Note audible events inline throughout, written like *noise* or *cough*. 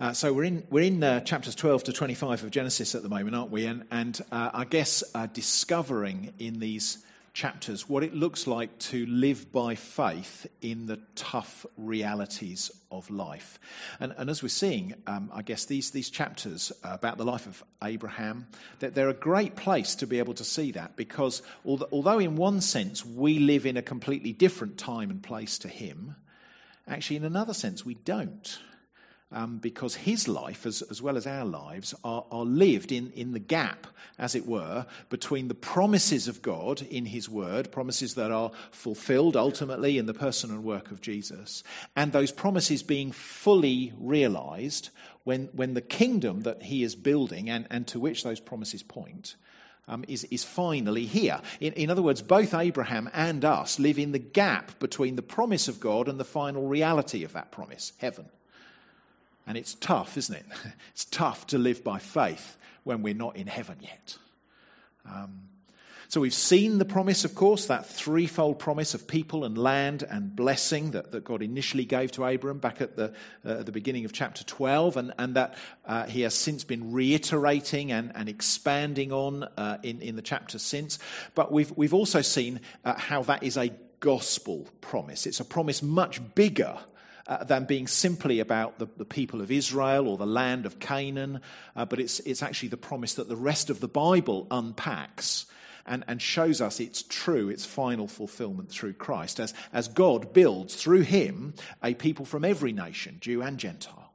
Uh, so we're in, we're in uh, chapters 12 to 25 of Genesis at the moment, aren't we? And, and uh, I guess uh, discovering in these chapters what it looks like to live by faith in the tough realities of life. And, and as we're seeing, um, I guess these, these chapters about the life of Abraham, that they're a great place to be able to see that because although, although in one sense we live in a completely different time and place to him, actually in another sense we don't um, because his life, as, as well as our lives, are, are lived in, in the gap, as it were, between the promises of God in his word, promises that are fulfilled ultimately in the person and work of Jesus, and those promises being fully realized when, when the kingdom that he is building and, and to which those promises point. Um, is, is finally here. In, in other words, both Abraham and us live in the gap between the promise of God and the final reality of that promise, heaven. And it's tough, isn't it? *laughs* It's tough to live by faith when we're not in heaven yet. Um, so we've seen the promise, of course, that threefold promise of people and land and blessing that, that God initially gave to Abram back at the, uh, the beginning of chapter 12, and, and that uh, he has since been reiterating and, and expanding on uh, in, in the chapters since. But we've, we've also seen uh, how that is a gospel promise. It's a promise much bigger uh, than being simply about the, the, people of Israel or the land of Canaan, uh, but it's, it's actually the promise that the rest of the Bible unpacks and, and shows us its true, its final fulfillment through Christ, as, as God builds through him a people from every nation, Jew and Gentile,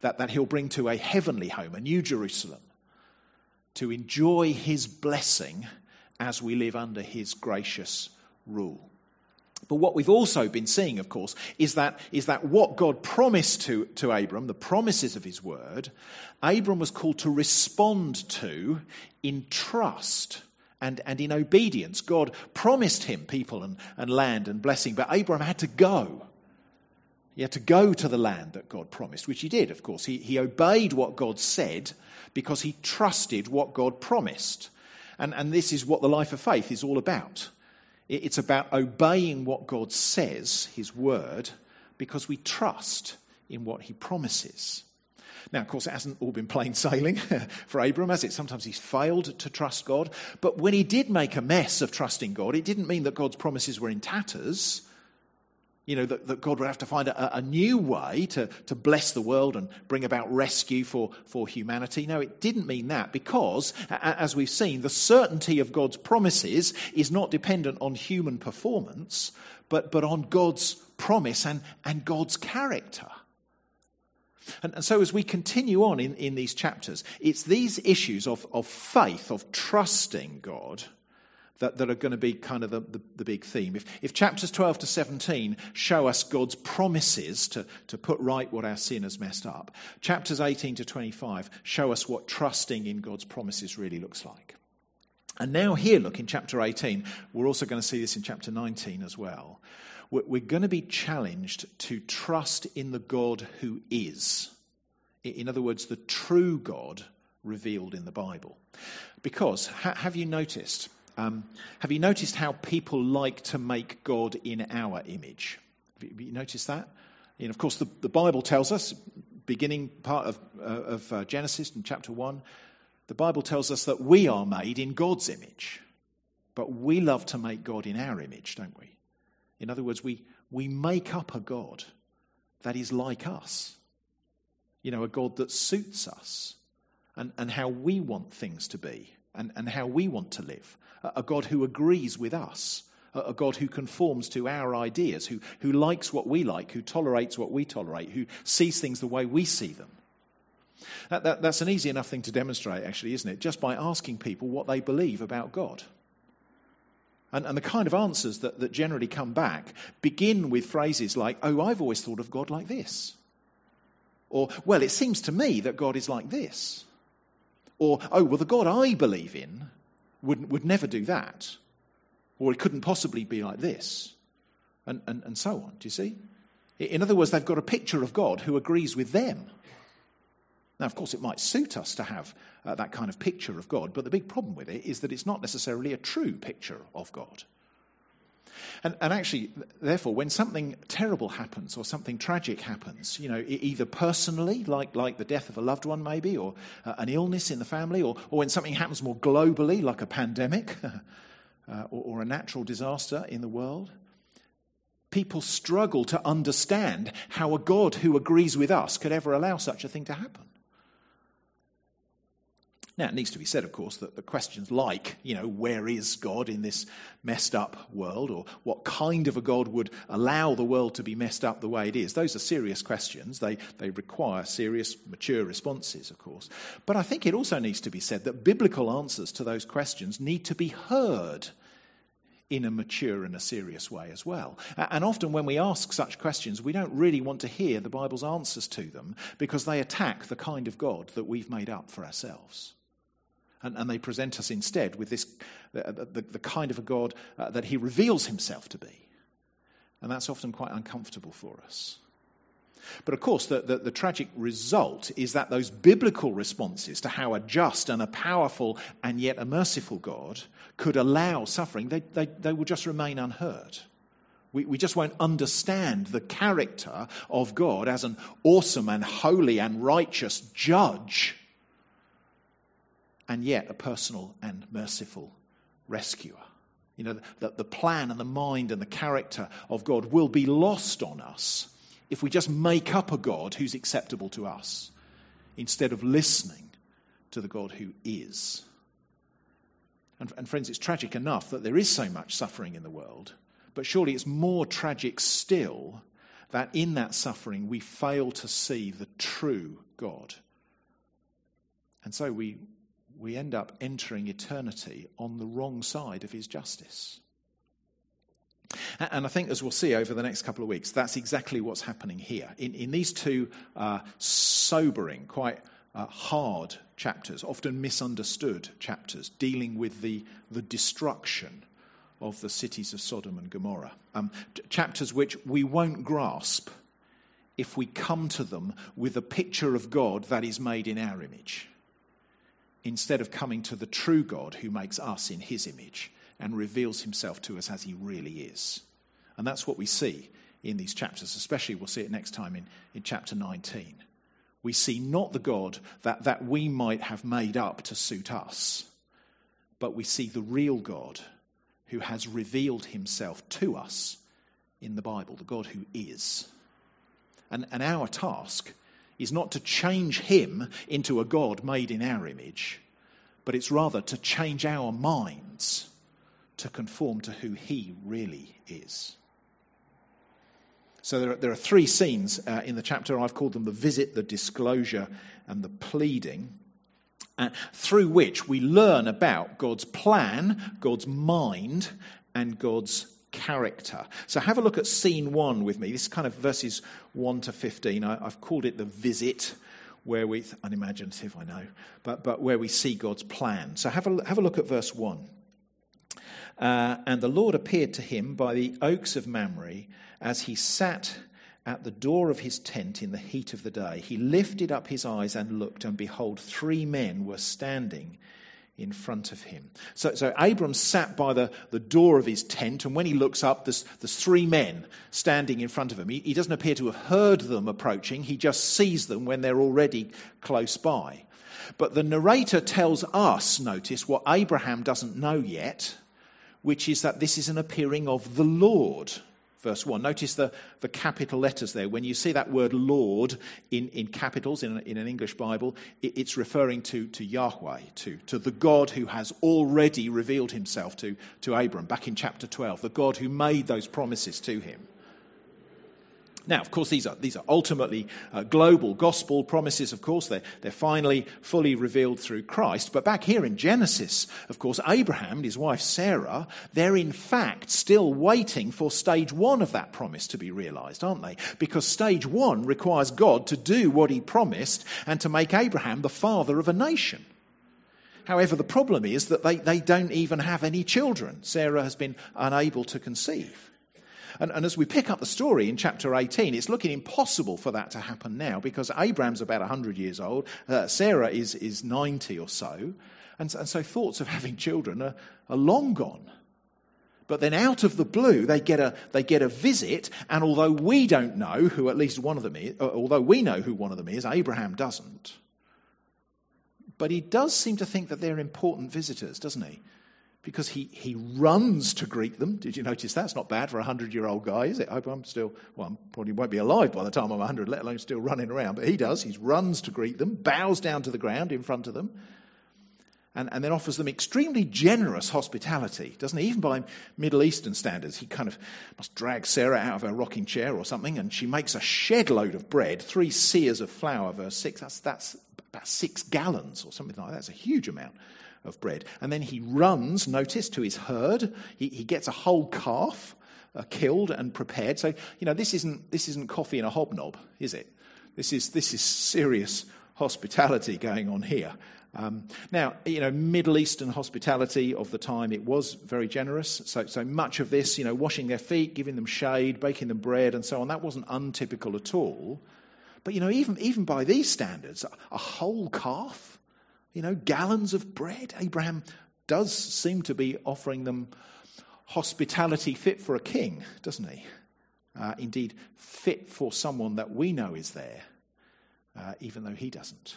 that, that he'll bring to a heavenly home, a new Jerusalem, to enjoy his blessing as we live under his gracious rule. But what we've also been seeing, of course, is that, is that what God promised to, to Abram, the promises of his word, Abram was called to respond to in trust and, and in obedience. God promised him people and, and land and blessing, but Abram had to go. He had to go to the land that God promised, which he did, of course. He, he obeyed what God said because he trusted what God promised. And, and this is what the life of faith is all about. It's about obeying what God says, His word, because we trust in what He promises. Now, of course, it hasn't all been plain sailing *laughs* for Abram, has it? Sometimes he's failed to trust God. But when he did make a mess of trusting God, it didn't mean that God's promises were in tatters you know, that, that God would have to find a, a, new way to, to bless the world and bring about rescue for, for humanity. No, it didn't mean that because, as we've seen, the certainty of God's promises is not dependent on human performance, but, but on God's promise and, and God's character. And, and so, as we continue on in, in these chapters, it's these issues of, of faith, of trusting God, that, that are going to be kind of the, the, the, big theme. If, if chapters 12 to 17 show us God's promises to, to put right what our sin has messed up, chapters 18 to 25 show us what trusting in God's promises really looks like. And now, here, look, in chapter 18, we're also going to see this in chapter 19 as well. We're, we're going to be challenged to trust in the God who is. In other words, the true God revealed in the Bible. Because, ha- have you noticed? Um, have you noticed how people like to make God in our image? Have you, noticed that? And of course, the, the Bible tells us, beginning part of, uh, of uh, Genesis in chapter 1, the Bible tells us that we are made in God's image. But we love to make God in our image, don't we? In other words, we, we make up a God that is like us. You know, a God that suits us and, and how we want things to be and, and how we want to live a God who agrees with us, a God who conforms to our ideas, who, who likes what we like, who tolerates what we tolerate, who sees things the way we see them. That, that, that's an easy enough thing to demonstrate, actually, isn't it? Just by asking people what they believe about God. And, and the kind of answers that, that generally come back begin with phrases like, Oh, I've always thought of God like this. Or, Well, it seems to me that God is like this. Or, Oh, well, the God I believe in would, would never do that. Or it couldn't possibly be like this. And, and, and so on. Do you see? In other words, they've got a picture of God who agrees with them. Now, of course, it might suit us to have uh, that kind of picture of God, but the big problem with it is that it's not necessarily a true picture of God. And, and, actually, therefore, when something terrible happens or something tragic happens, you know, either personally, like, like the death of a loved one maybe, or uh, an illness in the family, or, or when something happens more globally, like a pandemic *laughs* uh, or, or a natural disaster in the world, people struggle to understand how a God who agrees with us could ever allow such a thing to happen. Now, it needs to be said, of course, that the questions like, you know, where is God in this messed up world, or what kind of a God would allow the world to be messed up the way it is, those are serious questions. They, they require serious, mature responses, of course. But I think it also needs to be said that biblical answers to those questions need to be heard in a mature and a serious way as well. And often when we ask such questions, we don't really want to hear the Bible's answers to them because they attack the kind of God that we've made up for ourselves. And, and they present us instead with this, the, the, the kind of a God uh, that he reveals himself to be. And that's often quite uncomfortable for us. But of course, the, the, the, tragic result is that those biblical responses to how a just and a powerful and yet a merciful God could allow suffering, they, they, they will just remain unheard. We, we just won't understand the character of God as an awesome and holy and righteous judge and yet a personal and merciful rescuer. You know, the, the plan and the mind and the character of God will be lost on us if we just make up a God who's acceptable to us instead of listening to the God who is. And, and, friends, it's tragic enough that there is so much suffering in the world, but surely it's more tragic still that in that suffering we fail to see the true God. And so we, we end up entering eternity on the wrong side of his justice. And I think, as we'll see over the next couple of weeks, that's exactly what's happening here. In, in these two uh, sobering, quite uh, hard chapters, often misunderstood chapters, dealing with the, the destruction of the cities of Sodom and Gomorrah. Um, chapters which we won't grasp if we come to them with a picture of God that is made in our image instead of coming to the true God who makes us in his image and reveals himself to us as he really is. And that's what we see in these chapters, especially we'll see it next time in, in chapter 19. We see not the God that, that we might have made up to suit us, but we see the real God who has revealed himself to us in the Bible, the God who is. And, and our task is not to change him into a God made in our image, but it's rather to change our minds to conform to who he really is. So there are, there are three scenes uh, in the chapter. I've called them the visit, the disclosure, and the pleading, uh, through which we learn about God's plan, God's mind, and God's character. So have a look at scene one with me. This is kind of verses 1 to 15. I, have called it the visit, where we, unimaginative, I know, but, but where we see God's plan. So have a, have a look at verse 1. Uh, and the Lord appeared to him by the oaks of Mamre as he sat at the door of his tent in the heat of the day. He lifted up his eyes and looked, and behold, three men were standing in front of him. So, so Abram sat by the, the door of his tent, and when he looks up, there's, there's three men standing in front of him. He, he doesn't appear to have heard them approaching, he just sees them when they're already close by. But the narrator tells us, notice, what Abraham doesn't know yet, which is that this is an appearing of the Lord verse 1. Notice the, the capital letters there. When you see that word Lord in, in capitals in, in an English Bible, it, it's referring to, to Yahweh, to, to the God who has already revealed himself to, to Abram back in chapter 12, the God who made those promises to him. Now, of course, these are, these are ultimately uh, global gospel promises, of course. They're, they're finally fully revealed through Christ. But back here in Genesis, of course, Abraham and his wife Sarah, they're in fact still waiting for stage one of that promise to be realized, aren't they? Because stage one requires God to do what he promised and to make Abraham the father of a nation. However, the problem is that they, they don't even have any children. Sarah has been unable to conceive. And, and, as we pick up the story in chapter 18, it's looking impossible for that to happen now because Abraham's about 100 years old, uh, Sarah is, is 90 or so, and, and so thoughts of having children are, are long gone. But then out of the blue, they get a, they get a visit, and although we don't know who at least one of them is, uh, although we know who one of them is, Abraham doesn't. But he does seem to think that they're important visitors, doesn't he? Because he, he runs to greet them. Did you notice that's not bad for a 100 year old guy, is it? I hope I'm still, well, I probably won't be alive by the time I'm 100, let alone still running around. But he does. He runs to greet them, bows down to the ground in front of them and, and then offers them extremely generous hospitality, doesn't he? Even by Middle Eastern standards, he kind of must drag Sarah out of her rocking chair or something, and she makes a shed load of bread, three seahs of flour, verse 6. That's, that's about six gallons or something like that. That's a huge amount of bread. And then he runs, notice, to his herd. He, he gets a whole calf uh, killed and prepared. So, you know, this isn't, this isn't coffee in a hobnob, is it? This is, this is serious hospitality going on here. Um, now, you know, Middle Eastern hospitality of the time, it was very generous. So, so much of this, you know, washing their feet, giving them shade, baking them bread, and so on, that wasn't untypical at all. But, you know, even, even by these standards, a whole calf, you know, gallons of bread, Abraham does seem to be offering them hospitality fit for a king, doesn't he? Uh, indeed, fit for someone that we know is there, uh, even though he doesn't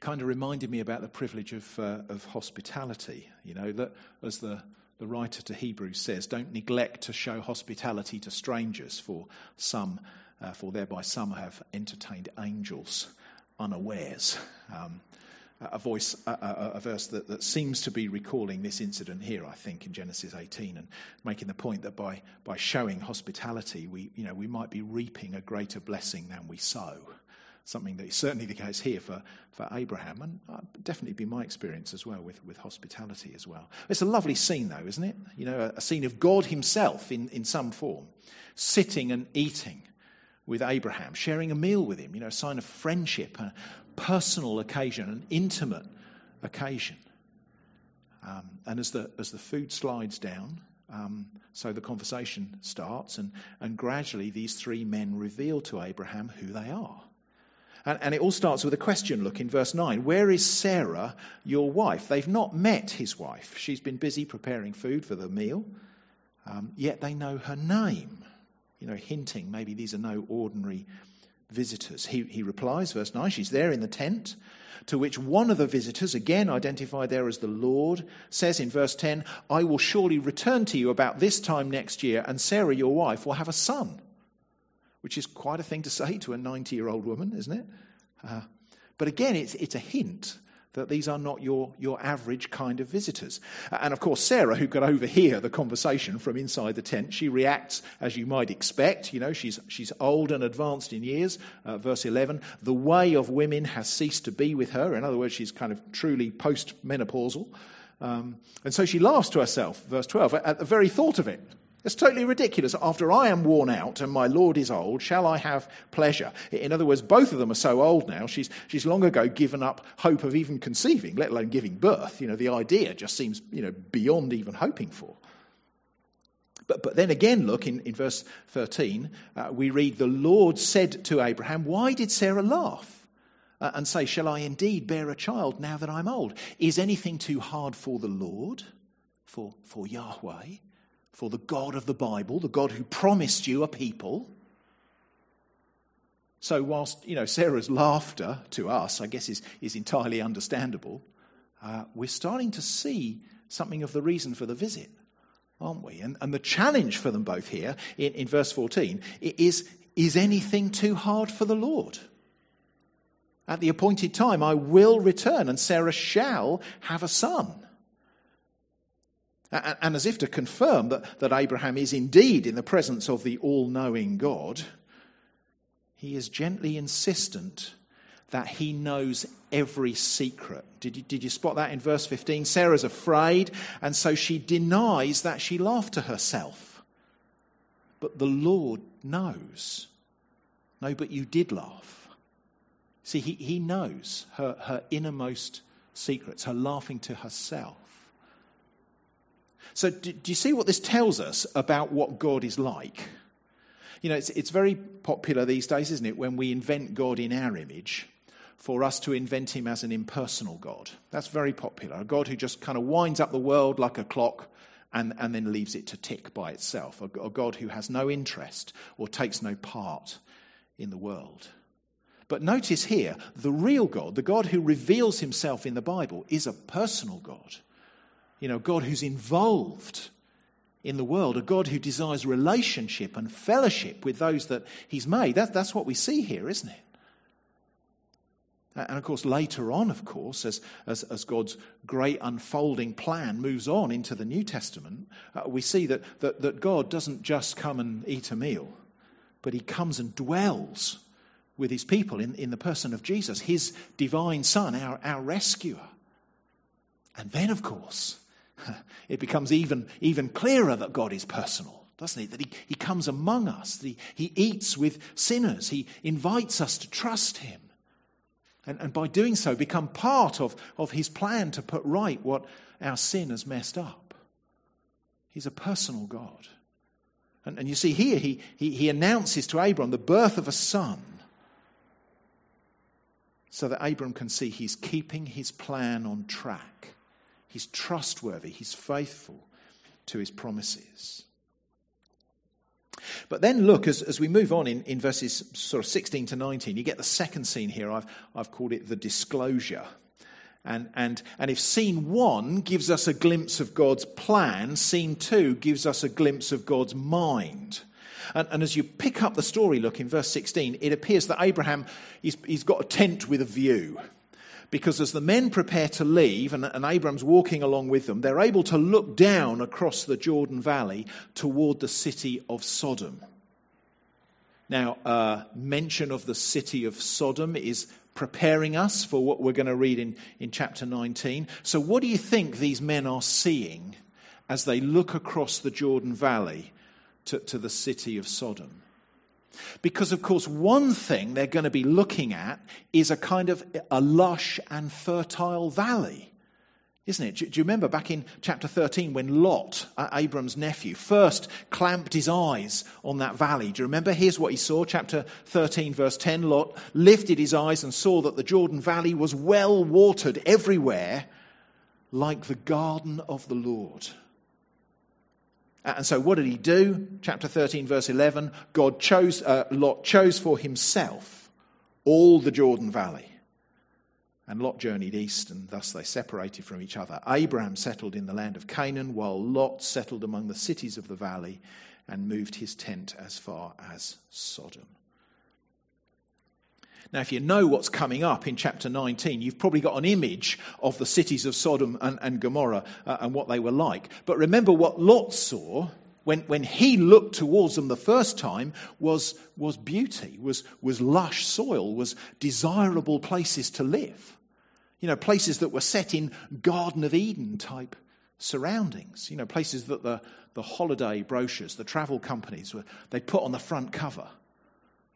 kind of reminded me about the privilege of, uh, of hospitality. You know, that as the, the writer to Hebrews says, don't neglect to show hospitality to strangers, for some, uh, for thereby some have entertained angels unawares. Um, a voice, a, a, a verse that, that, seems to be recalling this incident here, I think, in Genesis 18, and making the point that by, by showing hospitality, we, you know, we might be reaping a greater blessing than we sow something that is certainly the case here for, for Abraham, and uh, definitely be my experience as well with, with hospitality as well. It's a lovely scene, though, isn't it? You know, a, a scene of God Himself in, in some form, sitting and eating with Abraham, sharing a meal with him, you know, a sign of friendship, a personal occasion, an intimate occasion. Um, and as the, as the food slides down, um, so the conversation starts, and, and gradually these three men reveal to Abraham who they are. And, and, it all starts with a question look in verse 9. Where is Sarah, your wife? They've not met his wife. She's been busy preparing food for the meal, um, yet they know her name, you know, hinting maybe these are no ordinary visitors. He, he replies, verse 9, she's there in the tent. To which one of the visitors, again identified there as the Lord, says in verse 10, I will surely return to you about this time next year, and Sarah, your wife, will have a son which is quite a thing to say to a 90 year old woman, isn't it? Uh, but again, it's, it's a hint that these are not your, your average kind of visitors. And of course, Sarah, who could overhear the conversation from inside the tent, she reacts as you might expect. You know, she's, she's old and advanced in years. Uh, verse 11, the way of women has ceased to be with her. In other words, she's kind of truly post menopausal. Um, and so she laughs to herself, verse 12, at the very thought of it. It's totally ridiculous. After I am worn out and my Lord is old, shall I have pleasure? In other words, both of them are so old now, she's, she's long ago given up hope of even conceiving, let alone giving birth. You know, the idea just seems, you know, beyond even hoping for. But, but then again, look, in, in verse 13, uh, we read, The Lord said to Abraham, Why did Sarah laugh? Uh, and say, Shall I indeed bear a child now that I'm old? Is anything too hard for the Lord, for, for Yahweh? For the God of the Bible, the God who promised you a people. So, whilst you know Sarah's laughter to us, I guess, is, is entirely understandable, uh, we're starting to see something of the reason for the visit, aren't we? And, and the challenge for them both here in, in verse 14 is Is anything too hard for the Lord? At the appointed time, I will return, and Sarah shall have a son. And as if to confirm that, that Abraham is indeed in the presence of the all knowing God, he is gently insistent that he knows every secret. Did you, did you spot that in verse 15? Sarah's afraid, and so she denies that she laughed to herself. But the Lord knows. No, but you did laugh. See, he, he knows her, her innermost secrets, her laughing to herself. So, do, do, you see what this tells us about what God is like? You know, it's, it's very popular these days, isn't it, when we invent God in our image, for us to invent him as an impersonal God. That's very popular. A God who just kind of winds up the world like a clock and, and then leaves it to tick by itself, a, a God who has no interest or takes no part in the world. But notice here, the real God, the God who reveals himself in the Bible, is a personal God. You know, God who's involved in the world, a God who desires relationship and fellowship with those that he's made. That, that's what we see here, isn't it? And of course, later on, of course, as, as, as, God's great unfolding plan moves on into the New Testament, uh, we see that, that, that God doesn't just come and eat a meal, but he comes and dwells with his people in, in the person of Jesus, his divine Son, our, our rescuer. And then, of course, *laughs* it becomes even, even clearer that God is personal, doesn't it? That he, he comes among us, that he, he eats with sinners, he invites us to trust him and, and by doing so become part of, of his plan to put right what our sin has messed up. He's a personal God. And, and you see, here he, he, he announces to Abram the birth of a son so that Abram can see he's keeping his plan on track. He's trustworthy, he's faithful to his promises. But then look, as, as we move on in, in verses sort of 16 to 19, you get the second scene here. I've, I've called it the disclosure. And, and, and if scene one gives us a glimpse of God's plan, scene two gives us a glimpse of God's mind. And, and, as you pick up the story, look in verse 16, it appears that Abraham, he's, he's got a tent with a view because as the men prepare to leave, and, and Abram's walking along with them, they're able to look down across the Jordan Valley toward the city of Sodom. Now, uh, mention of the city of Sodom is preparing us for what we're going to read in, in chapter 19. So, what do you think these men are seeing as they look across the Jordan Valley to, to the city of Sodom? Because, of course, one thing they're going to be looking at is a kind of a lush and fertile valley, isn't it? Do, you remember back in chapter 13 when Lot, Abram's nephew, first clamped his eyes on that valley? Do you remember? Here's what he saw. Chapter 13, verse 10 Lot lifted his eyes and saw that the Jordan Valley was well watered everywhere, like the garden of the Lord. And so, what did he do? Chapter 13, verse 11 God chose, uh, Lot chose for himself all the Jordan Valley. And Lot journeyed east, and thus they separated from each other. Abraham settled in the land of Canaan, while Lot settled among the cities of the valley and moved his tent as far as Sodom. Now, if you know what's coming up in chapter 19, you've probably got an image of the cities of Sodom and, and Gomorrah uh, and what they were like. But remember what Lot saw when, when he looked towards them the first time was, was beauty, was, was lush soil, was desirable places to live. You know, places that were set in Garden of Eden type surroundings. You know, places that the, the holiday brochures, the travel companies, were, they put on the front cover.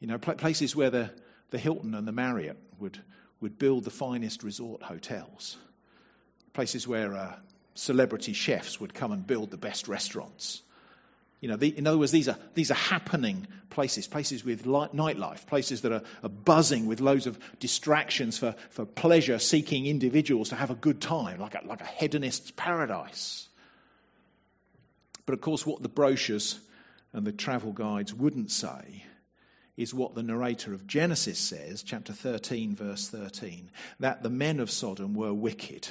You know, places where the, the Hilton and the Marriott would, would build the finest resort hotels, places where uh, celebrity chefs would come and build the best restaurants. You know, the, in other words, these are, these are happening places, places with light, nightlife, places that are, are buzzing with loads of distractions for, for pleasure seeking individuals to have a good time, like a, like a hedonist's paradise. But of course, what the brochures and the travel guides wouldn't say is what the narrator of Genesis says, chapter 13, verse 13, that the men of Sodom were wicked,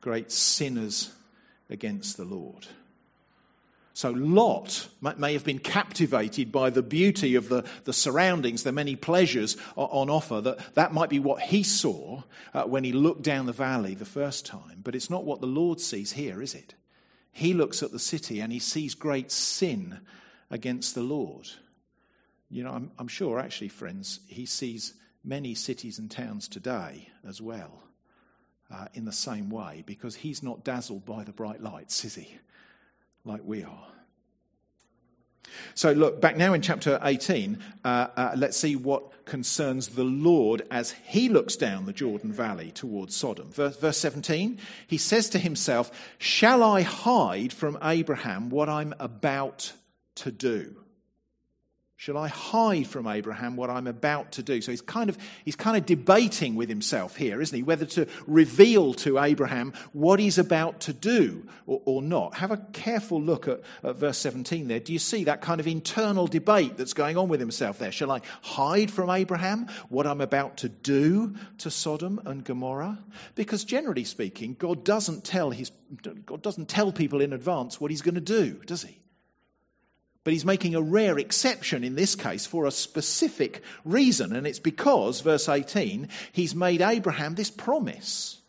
great sinners against the Lord. So Lot may have been captivated by the beauty of the, the surroundings, the many pleasures on offer. That, that might be what he saw uh, when he looked down the valley the first time. But it's not what the Lord sees here, is it? He looks at the city and he sees great sin against the Lord. You know, I'm, I'm sure, actually, friends, he sees many cities and towns today as well uh, in the same way because he's not dazzled by the bright lights, is he? Like we are. So, look, back now in chapter 18, uh, uh, let's see what concerns the Lord as he looks down the Jordan Valley towards Sodom. Verse, verse 17, he says to himself, Shall I hide from Abraham what I'm about to do? Shall I hide from Abraham what I'm about to do? So he's kind of, he's kind of debating with himself here, isn't he? Whether to reveal to Abraham what he's about to do or, or not. Have a careful look at, at verse 17 there. Do you see that kind of internal debate that's going on with himself there? Shall I hide from Abraham what I'm about to do to Sodom and Gomorrah? Because generally speaking, God doesn't tell, his, God doesn't tell people in advance what he's going to do, does he? But he's making a rare exception in this case for a specific reason, and it's because, verse 18, he's made Abraham this promise.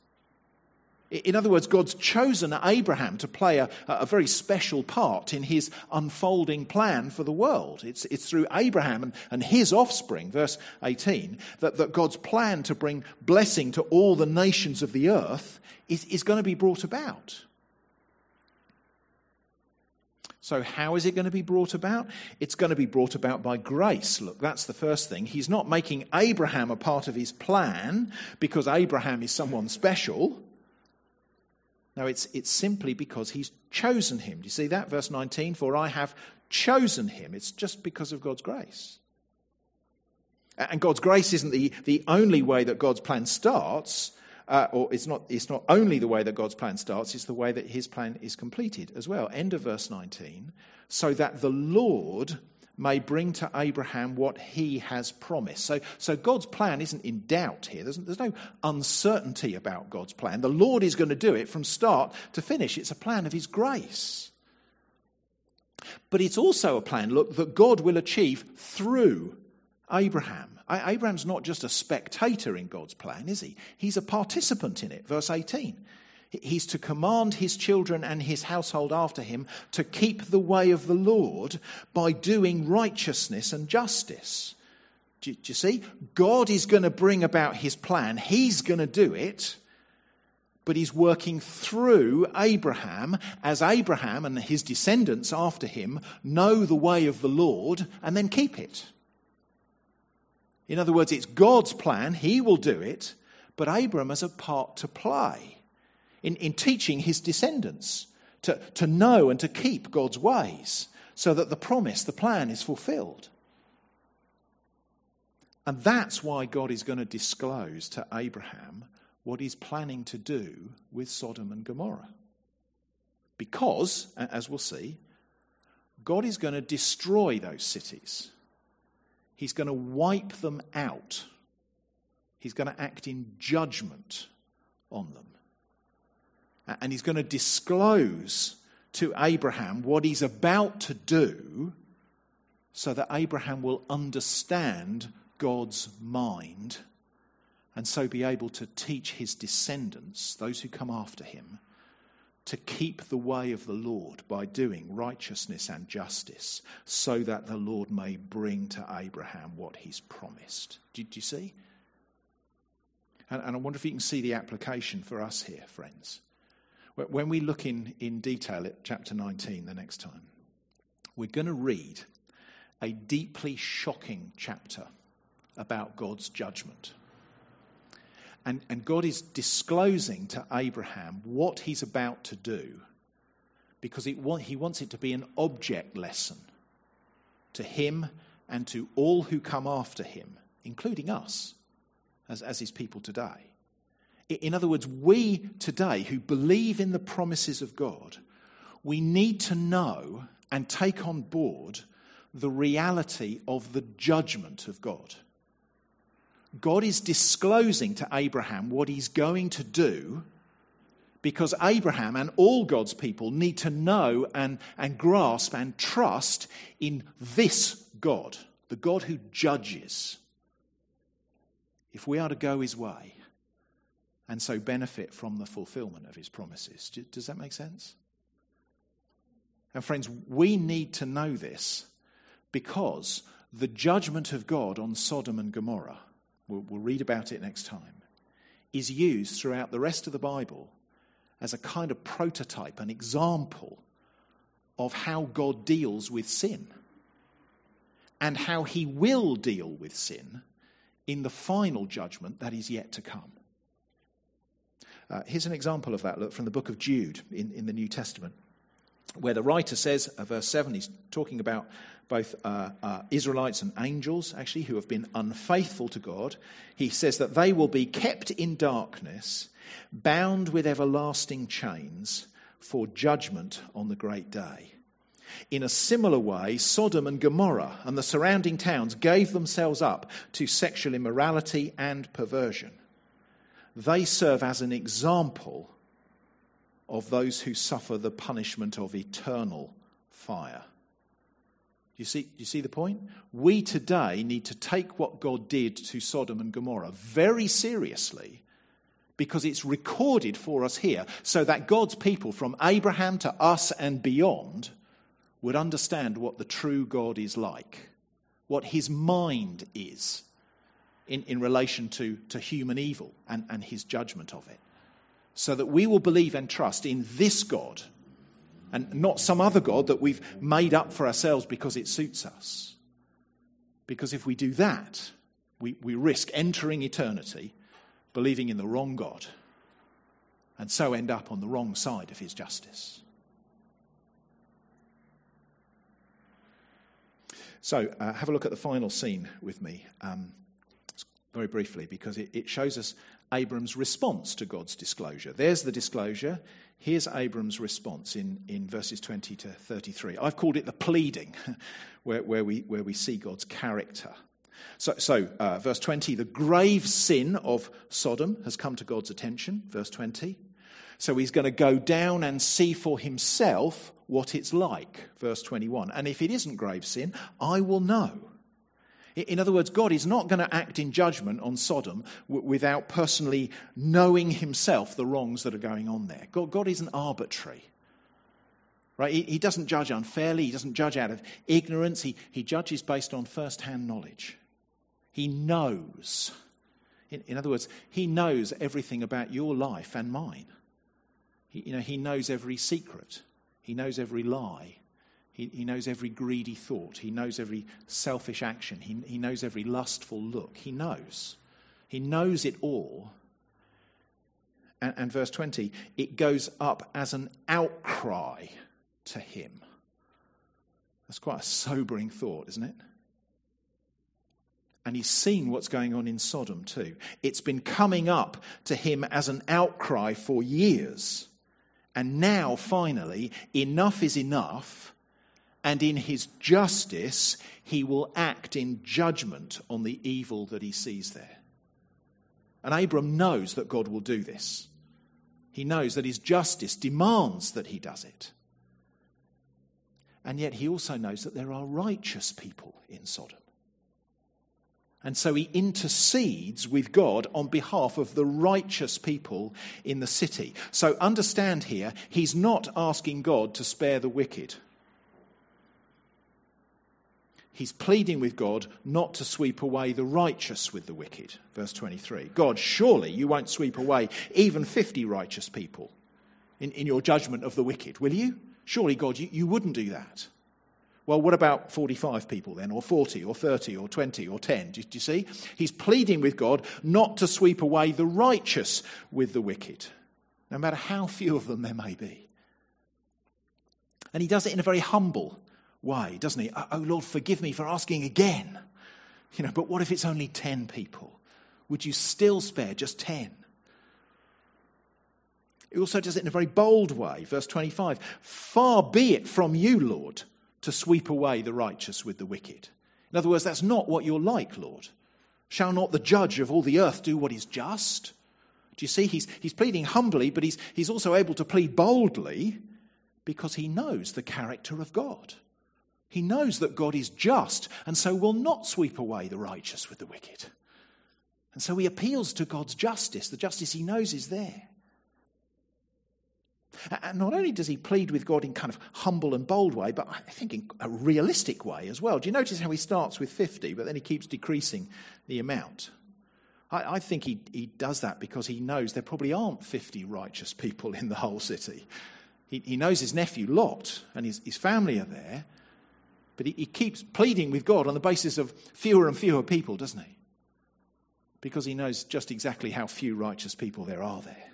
In other words, God's chosen Abraham to play a, a, very special part in his unfolding plan for the world. It's, it's through Abraham and, and his offspring, verse 18, that, that God's plan to bring blessing to all the nations of the earth is, is going to be brought about. So, how is it going to be brought about? It's going to be brought about by grace. Look, that's the first thing. He's not making Abraham a part of his plan because Abraham is someone special. No, it's, it's simply because he's chosen him. Do you see that? Verse 19 For I have chosen him. It's just because of God's grace. And God's grace isn't the, the only way that God's plan starts uh, or it's not, it's not only the way that God's plan starts, it's the way that his plan is completed as well. End of verse 19. So that the Lord may bring to Abraham what he has promised. So, so God's plan isn't in doubt here. There's, there's no uncertainty about God's plan. The Lord is going to do it from start to finish. It's a plan of his grace. But it's also a plan, look, that God will achieve through Abraham. Abraham's not just a spectator in God's plan, is he? He's a participant in it. Verse 18. He's to command his children and his household after him to keep the way of the Lord by doing righteousness and justice. Do you, see? God is going to bring about his plan, he's going to do it, but he's working through Abraham as Abraham and his descendants after him know the way of the Lord and then keep it. In other words, it's God's plan, He will do it, but Abram has a part to play in, in teaching his descendants to, to know and to keep God's ways so that the promise, the plan is fulfilled. And that's why God is going to disclose to Abraham what he's planning to do with Sodom and Gomorrah. Because, as we'll see, God is going to destroy those cities. He's going to wipe them out. He's going to act in judgment on them. And he's going to disclose to Abraham what he's about to do so that Abraham will understand God's mind and so be able to teach his descendants, those who come after him, to keep the way of the Lord by doing righteousness and justice, so that the Lord may bring to Abraham what he's promised. Did you see? And, and I wonder if you can see the application for us here, friends. When we look in, in detail at chapter 19 the next time, we're going to read a deeply shocking chapter about God's judgment. And, and God is disclosing to Abraham what he's about to do because it, he wants it to be an object lesson to him and to all who come after him, including us as, as his people today. In other words, we today who believe in the promises of God, we need to know and take on board the reality of the judgment of God. God is disclosing to Abraham what he's going to do because Abraham and all God's people need to know and, and grasp and trust in this God, the God who judges, if we are to go his way and so benefit from the fulfillment of his promises. Does that make sense? And, friends, we need to know this because the judgment of God on Sodom and Gomorrah we'll, we'll read about it next time, is used throughout the rest of the Bible as a kind of prototype, an example of how God deals with sin and how he will deal with sin in the final judgment that is yet to come. Uh, here's an example of that. Look from the book of Jude in, in the New Testament. Where the writer says, uh, verse 7, he's talking about both uh, uh, Israelites and angels, actually, who have been unfaithful to God. He says that they will be kept in darkness, bound with everlasting chains for judgment on the great day. In a similar way, Sodom and Gomorrah and the surrounding towns gave themselves up to sexual immorality and perversion. They serve as an example of those who suffer the punishment of eternal fire. You see, you see the point? We today need to take what God did to Sodom and Gomorrah very seriously because it's recorded for us here so that God's people from Abraham to us and beyond would understand what the true God is like, what his mind is in, in relation to, to human evil and, and his judgment of it. So that we will believe and trust in this God and not some other God that we've made up for ourselves because it suits us. Because if we do that, we, we risk entering eternity believing in the wrong God and so end up on the wrong side of his justice. So, uh, have a look at the final scene with me, um, very briefly, because it, it shows us Abram's response to God's disclosure. There's the disclosure. Here's Abram's response in, in verses 20 to 33. I've called it the pleading, *laughs* where, where, we, where we see God's character. So, so uh, verse 20, the grave sin of Sodom has come to God's attention. Verse 20. So he's going to go down and see for himself what it's like. Verse 21. And if it isn't grave sin, I will know. In other words, God is not going to act in judgment on Sodom without personally knowing himself the wrongs that are going on there. God, God isn't arbitrary. Right? He, he doesn't judge unfairly, he doesn't judge out of ignorance, he, he judges based on first hand knowledge. He knows. In, in, other words, he knows everything about your life and mine. He, you know, he knows every secret. He knows every lie. He, he knows every greedy thought. He knows every selfish action. He, he knows every lustful look. He knows. He knows it all. And, and verse 20, it goes up as an outcry to him. That's quite a sobering thought, isn't it? And he's seen what's going on in Sodom too. It's been coming up to him as an outcry for years. And now, finally, enough is enough and in his justice, he will act in judgment on the evil that he sees there. And Abram knows that God will do this. He knows that his justice demands that he does it. And yet he also knows that there are righteous people in Sodom. And so he intercedes with God on behalf of the righteous people in the city. So understand here, he's not asking God to spare the wicked he's pleading with God not to sweep away the righteous with the wicked. Verse 23. God, surely you won't sweep away even 50 righteous people in, in your judgment of the wicked, will you? Surely, God, you, you wouldn't do that. Well, what about 45 people then, or 40, or 30, or 20, or 10? Do, do you see? He's pleading with God not to sweep away the righteous with the wicked, no matter how few of them there may be. And he does it in a very humble way, doesn't he? Oh, oh, Lord, forgive me for asking again. You know, but what if it's only 10 people? Would you still spare just 10? He also does it in a very bold way. Verse 25 Far be it from you, Lord, to sweep away the righteous with the wicked. In other words, that's not what you're like, Lord. Shall not the judge of all the earth do what is just? Do you see? He's, he's pleading humbly, but he's, he's also able to plead boldly because he knows the character of God. He knows that God is just and so will not sweep away the righteous with the wicked. And so he appeals to God's justice, the justice he knows is there. And not only does he plead with God in kind of humble and bold way, but I think in a realistic way as well. Do you notice how he starts with 50, but then he keeps decreasing the amount? I, I think he, he does that because he knows there probably aren't 50 righteous people in the whole city. He, he knows his nephew Lot and his, his family are there, but he, he keeps pleading with God on the basis of fewer and fewer people, doesn't he? Because he knows just exactly how few righteous people there are there.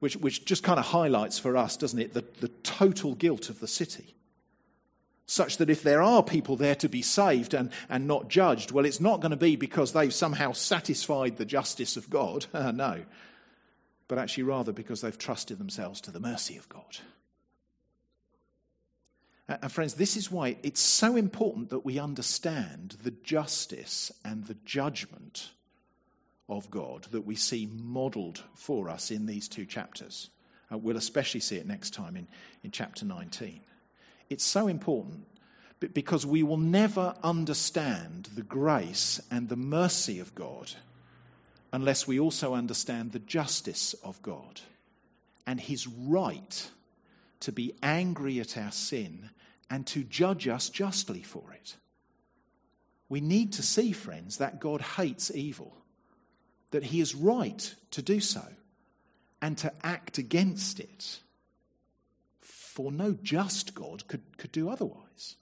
which, which just kind of highlights for us, doesn't it, the, the total guilt of the city. Such that if there are people there to be saved and, and not judged, well, it's not going to be because they've somehow satisfied the justice of God. *laughs* no. But actually, rather because they've trusted themselves to the mercy of God. And, friends, this is why it's so important that we understand the justice and the judgment of God that we see modeled for us in these two chapters. Uh, we'll especially see it next time in, in chapter 19. It's so important because we will never understand the grace and the mercy of God unless we also understand the justice of God and his right to be angry at our sin and to judge us justly for it. We need to see, friends, that God hates evil that he is right to do so and to act against it. For no just God could, could do otherwise.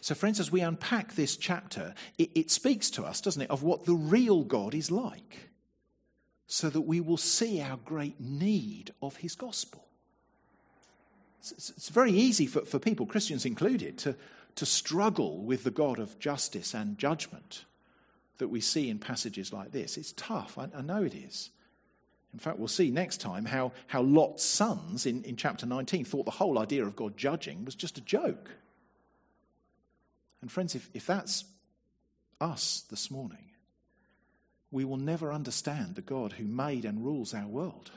So, friends, as we unpack this chapter, it, it speaks to us, doesn't it, of what the real God is like, so that we will see our great need of his gospel. It's, very easy for, for people, Christians included, to, to struggle with the God of justice and judgment that we see in passages like this. It's tough, I, I know it is. In fact, we'll see next time how, how Lot's sons in, in chapter 19 thought the whole idea of God judging was just a joke. And, friends, if, if that's us this morning, we will never understand the God who made and rules our world.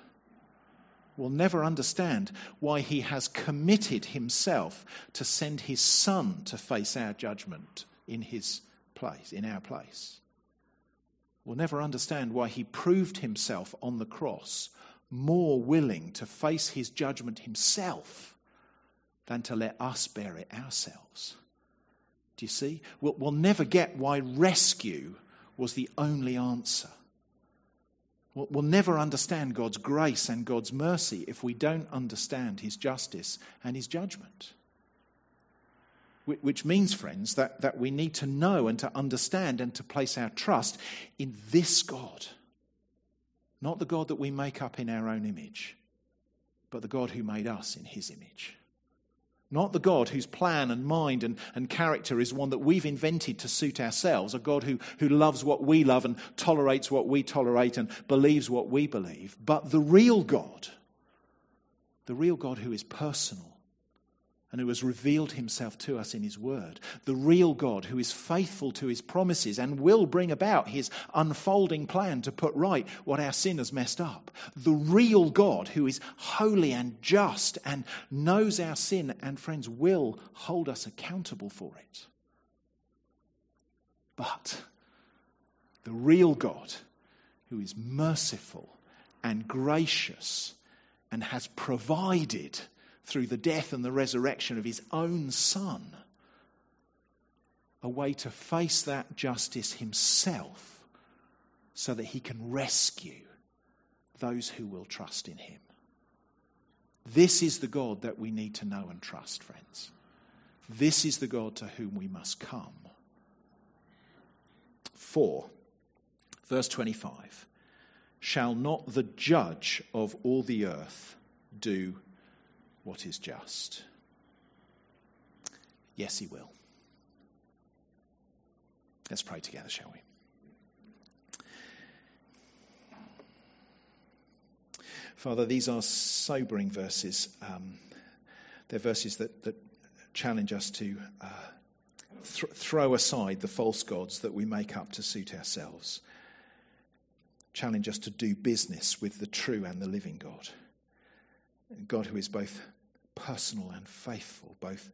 We'll never understand why he has committed himself to send his son to face our judgment in his place, in our place will never understand why he proved himself on the cross more willing to face his judgment himself than to let us bear it ourselves. Do you see? We'll, we'll never get why rescue was the only answer. We'll, never understand God's grace and God's mercy if we don't understand his justice and his judgment. Which means, friends, that, that we need to know and to understand and to place our trust in this God. Not the God that we make up in our own image, but the God who made us in his image. Not the God whose plan and mind and, and character is one that we've invented to suit ourselves, a God who, who loves what we love and tolerates what we tolerate and believes what we believe, but the real God, the real God who is personal and who has revealed himself to us in his word. The real God who is faithful to his promises and will bring about his unfolding plan to put right what our sin has messed up. The real God who is holy and just and knows our sin and, friends, will hold us accountable for it. But the real God who is merciful and gracious and has provided through the death and the resurrection of his own Son, a way to face that justice himself so that he can rescue those who will trust in him. This is the God that we need to know and trust, friends. This is the God to whom we must come. 4, verse 25 Shall not the judge of all the earth do what is just. Yes, He will. Let's pray together, shall we? Father, these are sobering verses. Um, they're verses that, that challenge us to uh, th- throw aside the false gods that we make up to suit ourselves. Challenge us to do business with the true and the living God. God who is both personal and faithful, both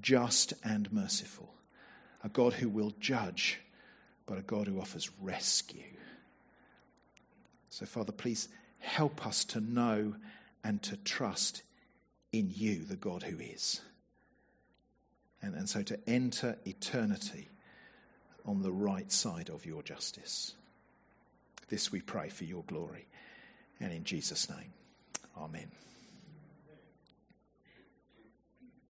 just and merciful. A God who will judge, but a God who offers rescue. So, Father, please help us to know and to trust in you, the God who is. And, and so to enter eternity on the right side of your justice. This we pray for your glory. And in Jesus' name, amen.